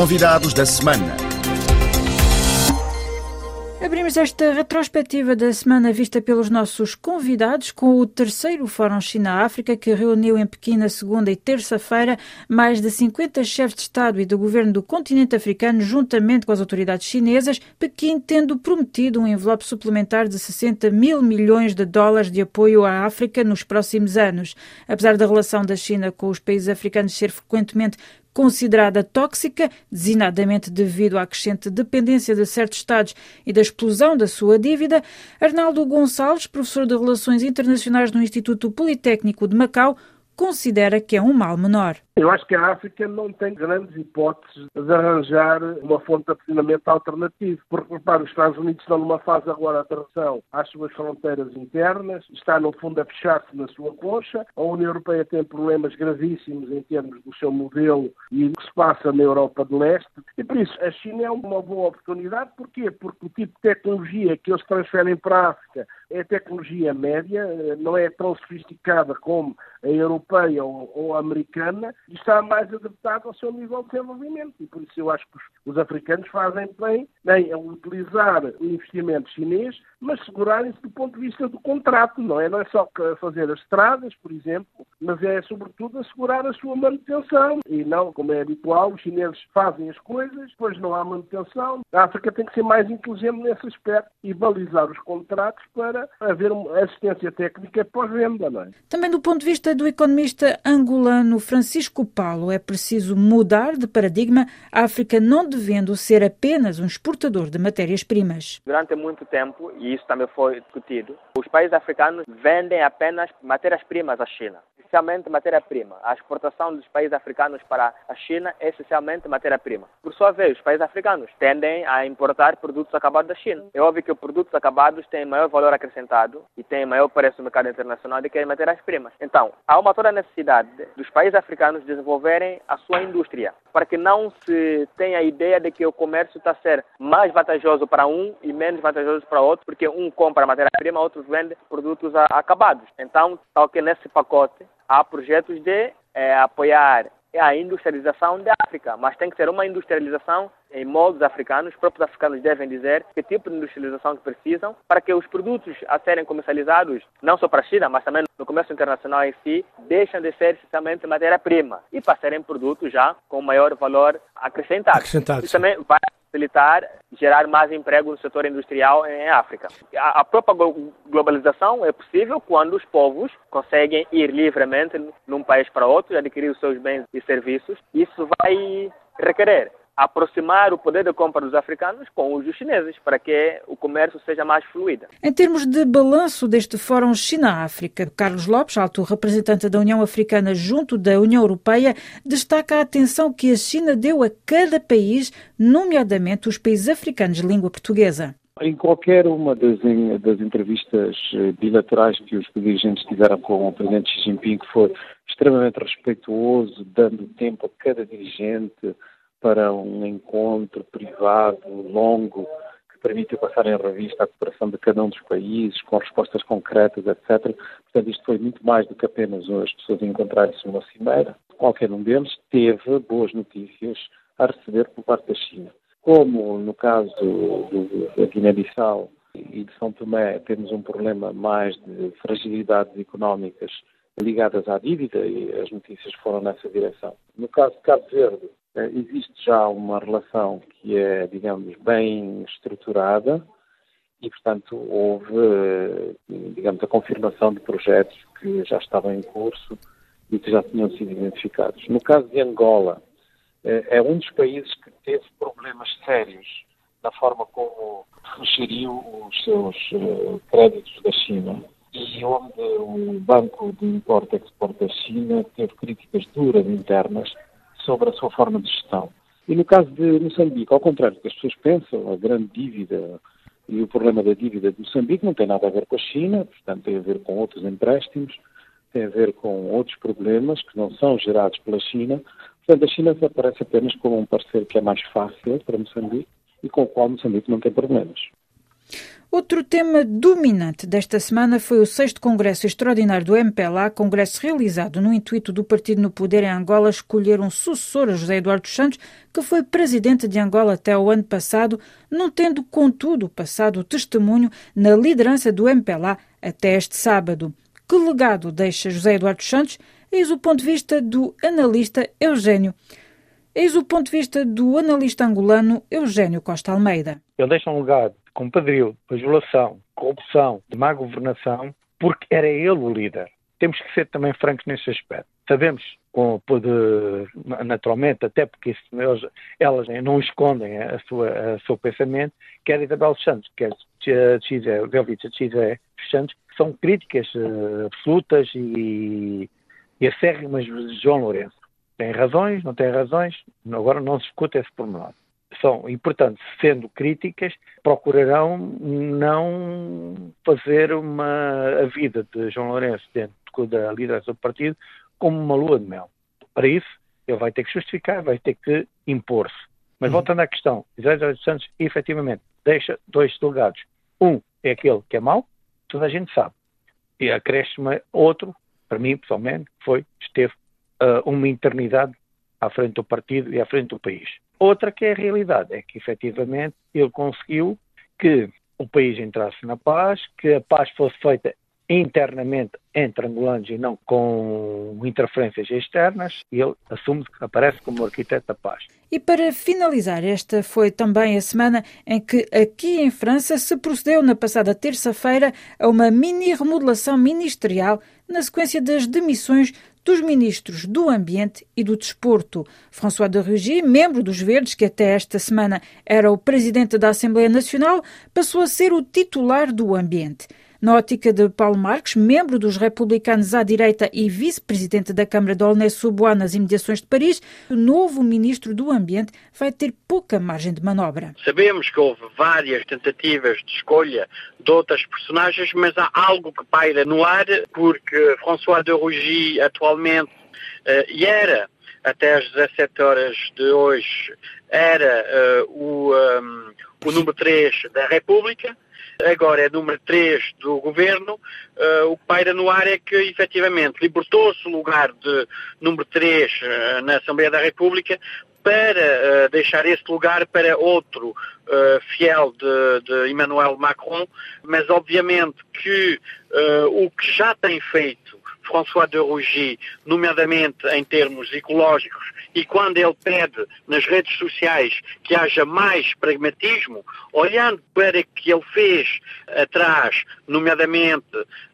convidados da semana. Abrimos esta retrospectiva da semana vista pelos nossos convidados com o terceiro Fórum China-África que reuniu em Pequim na segunda e terça-feira mais de 50 chefes de Estado e do governo do continente africano juntamente com as autoridades chinesas, Pequim tendo prometido um envelope suplementar de 60 mil milhões de dólares de apoio à África nos próximos anos. Apesar da relação da China com os países africanos ser frequentemente considerada tóxica, designadamente devido à crescente dependência de certos Estados e da explosão da sua dívida, Arnaldo Gonçalves, professor de Relações Internacionais no Instituto Politécnico de Macau, considera que é um mal menor. Eu acho que a África não tem grandes hipóteses de arranjar uma fonte de aprisionamento alternativa, porque, repare, os Estados Unidos estão numa fase agora de atração às suas fronteiras internas, está, no fundo, a fechar-se na sua concha, a União Europeia tem problemas gravíssimos em termos do seu modelo e do que se passa na Europa de Leste, e por isso a China é uma boa oportunidade, porquê? Porque o tipo de tecnologia que eles transferem para a África é tecnologia média, não é tão sofisticada como a europeia ou, ou a americana, está mais adaptado ao seu nível de desenvolvimento. E por isso eu acho que os, os africanos fazem bem, a utilizar o investimento chinês, mas segurarem-se do ponto de vista do contrato, não é? Não é só fazer as estradas, por exemplo, mas é sobretudo assegurar a sua manutenção. E não, como é habitual, os chineses fazem as coisas, depois não há manutenção. A África tem que ser mais inteligente nesse aspecto e balizar os contratos para haver assistência técnica pós-venda, não é? Também do ponto de vista do economista angolano Francisco Paulo, é preciso mudar de paradigma, a África não devendo ser apenas um exportador de matérias-primas. Durante muito tempo, e isso também foi discutido, os países africanos vendem apenas matérias-primas à China essencialmente matéria-prima. A exportação dos países africanos para a China é essencialmente matéria-prima. Por sua vez, os países africanos tendem a importar produtos acabados da China. É óbvio que os produtos acabados têm maior valor acrescentado e têm maior preço no mercado internacional do que as matérias-primas. Então, há uma toda necessidade dos países africanos desenvolverem a sua indústria, para que não se tenha a ideia de que o comércio está a ser mais vantajoso para um e menos vantajoso para outro, porque um compra matéria-prima, outro vende produtos acabados. Então, tal que nesse pacote há projetos de é, apoiar a industrialização da África, mas tem que ser uma industrialização em moldes africanos. Os próprios africanos devem dizer que tipo de industrialização que precisam para que os produtos a serem comercializados, não só para a China, mas também no comércio internacional em si, deixem de ser essencialmente matéria-prima e passarem produtos já com maior valor acrescentado. acrescentado Isso também vai facilitar gerar mais emprego no setor industrial em África. A, própria globalização é possível quando os povos conseguem ir livremente num país para outro, adquirir os seus bens e serviços. Isso vai requerer aproximar o poder de compra dos africanos com os dos chineses, para que o comércio seja mais fluido. Em termos de balanço deste Fórum China-África, Carlos Lopes, alto representante da União Africana junto da União Europeia, destaca a atenção que a China deu a cada país, nomeadamente os países africanos de língua portuguesa. Em qualquer uma das, das, entrevistas eh, bilaterais que os dirigentes tiveram com o presidente Xi Jinping, que foi extremamente respeituoso, dando tempo a cada dirigente, para um encontro privado, longo, que permita passar em revista a cooperação de cada um dos países, com respostas concretas, etc. Portanto, isto foi muito mais do que apenas as pessoas encontrarem-se numa cimeira. Qualquer um deles teve boas notícias a receber por parte da China. Como no caso da Guiné-Bissau e de São Tomé temos um problema mais de fragilidades económicas ligadas à dívida e as notícias foram nessa direção. No caso de Cabo Verde, existe já uma relação que é, digamos, bem estruturada e, portanto, houve, eh, digamos, a confirmação de projetos que já estavam em curso e que já tinham sido identificados. No caso de Angola, eh, é um dos países que teve problemas sérios na forma como geriu os seus créditos da China e onde o Banco de Importo e Export da China teve críticas duras internas sobre a sua forma de gestão. E no caso de Moçambique, ao contrário do que as pessoas pensam, a grande dívida e o problema da dívida de Moçambique não tem nada a ver com a China, portanto tem a ver com outros empréstimos, tem a ver com outros problemas que não são gerados pela China. Portanto, a China aparece apenas como um parceiro que é mais fácil para Moçambique e com o qual Moçambique não tem problemas. Outro tema dominante desta semana foi o sexto Congresso Extraordinário do MPLA, congresso realizado no intuito do partido no poder em Angola escolher um sucessor a José Eduardo Santos, que foi presidente de Angola até o ano passado, não tendo, contudo, passado o testemunho na liderança do MPLA até este sábado. Que legado deixa José Eduardo Santos? Eis o ponto de vista do analista Eugênio. Eis o ponto de vista do analista angolano Eugênio Costa Almeida. Ele deixa um legado compadrio, bajulação, corrupção, de má governação, porque era ele o líder. Temos que ser também francos nesse aspecto. Sabemos, com, naturalmente, até porque isso, eles, elas não escondem a sua, o seu pensamento, quer Isabel Santos, quer Xizé, Velvita Xizé Santos, são críticas uh, absolutas e, e acérrimas de João Lourenço. Tem razões, não tem razões, agora não se discute esse pormenor são, e portanto, sendo críticas, procurarão não fazer uma, a vida de João Lourenço dentro da liderança do partido como uma lua de mel. Para isso, ele vai ter que justificar, vai ter que impor-se. Mas uhum. voltando à questão, José Santos efetivamente deixa dois delegados. Um é aquele que é mau, toda a gente sabe. E acresce-me outro, para mim, pessoalmente, foi, esteve uh, uma eternidade à frente do partido e à frente do país. Outra que é a realidade, é que efetivamente ele conseguiu que o país entrasse na paz, que a paz fosse feita internamente entre angolanos e não com interferências externas, e ele assume que aparece como arquiteto da paz. E para finalizar, esta foi também a semana em que aqui em França se procedeu na passada terça-feira a uma mini remodelação ministerial na sequência das demissões dos ministros do Ambiente e do Desporto. François de Rugy, membro dos Verdes, que até esta semana era o presidente da Assembleia Nacional, passou a ser o titular do Ambiente. Na ótica de Paulo Marques, membro dos republicanos à direita e vice-presidente da Câmara de Aulnay-sous-Bois nas imediações de Paris, o novo ministro do Ambiente vai ter pouca margem de manobra. Sabemos que houve várias tentativas de escolha de outras personagens, mas há algo que paira no ar, porque François de Rugy atualmente uh, e era até às 17 horas de hoje era uh, o, um, o número 3 da República, agora é número 3 do governo, uh, o que paira no ar é que, efetivamente, libertou-se o lugar de número 3 uh, eh, na Assembleia da República para uh, deixar esse lugar para outro fiel de, de, Emmanuel Macron, mas obviamente que o que já tem feito François de Rugy, nomeadamente em termos ecológicos, e quando ele pede nas redes sociais que haja mais pragmatismo, olhando para o que ele fez atrás, nomeadamente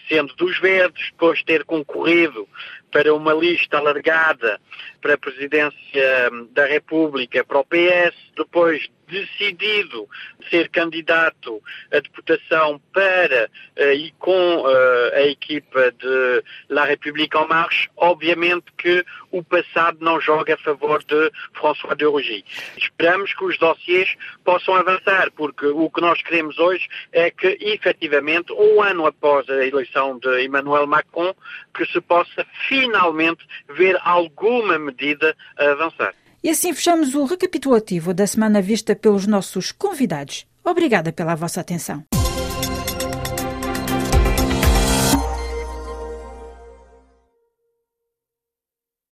sendo dos verdes, depois ter concorrido para uma lista alargada para a presidência da República, para o PS, depois decidido ser candidato à deputação para uh, e com uh, a equipa de La République en Marche, obviamente que o passado não joga a favor de François de Rugy. Esperamos que os dossiês possam avançar, porque o que nós queremos hoje é que, efetivamente, um ano após a eleição de Emmanuel Macron, que se possa finalmente ver alguma medida avançar. E assim fechamos o recapitulativo da semana vista pelos nossos convidados. Obrigada pela vossa atenção.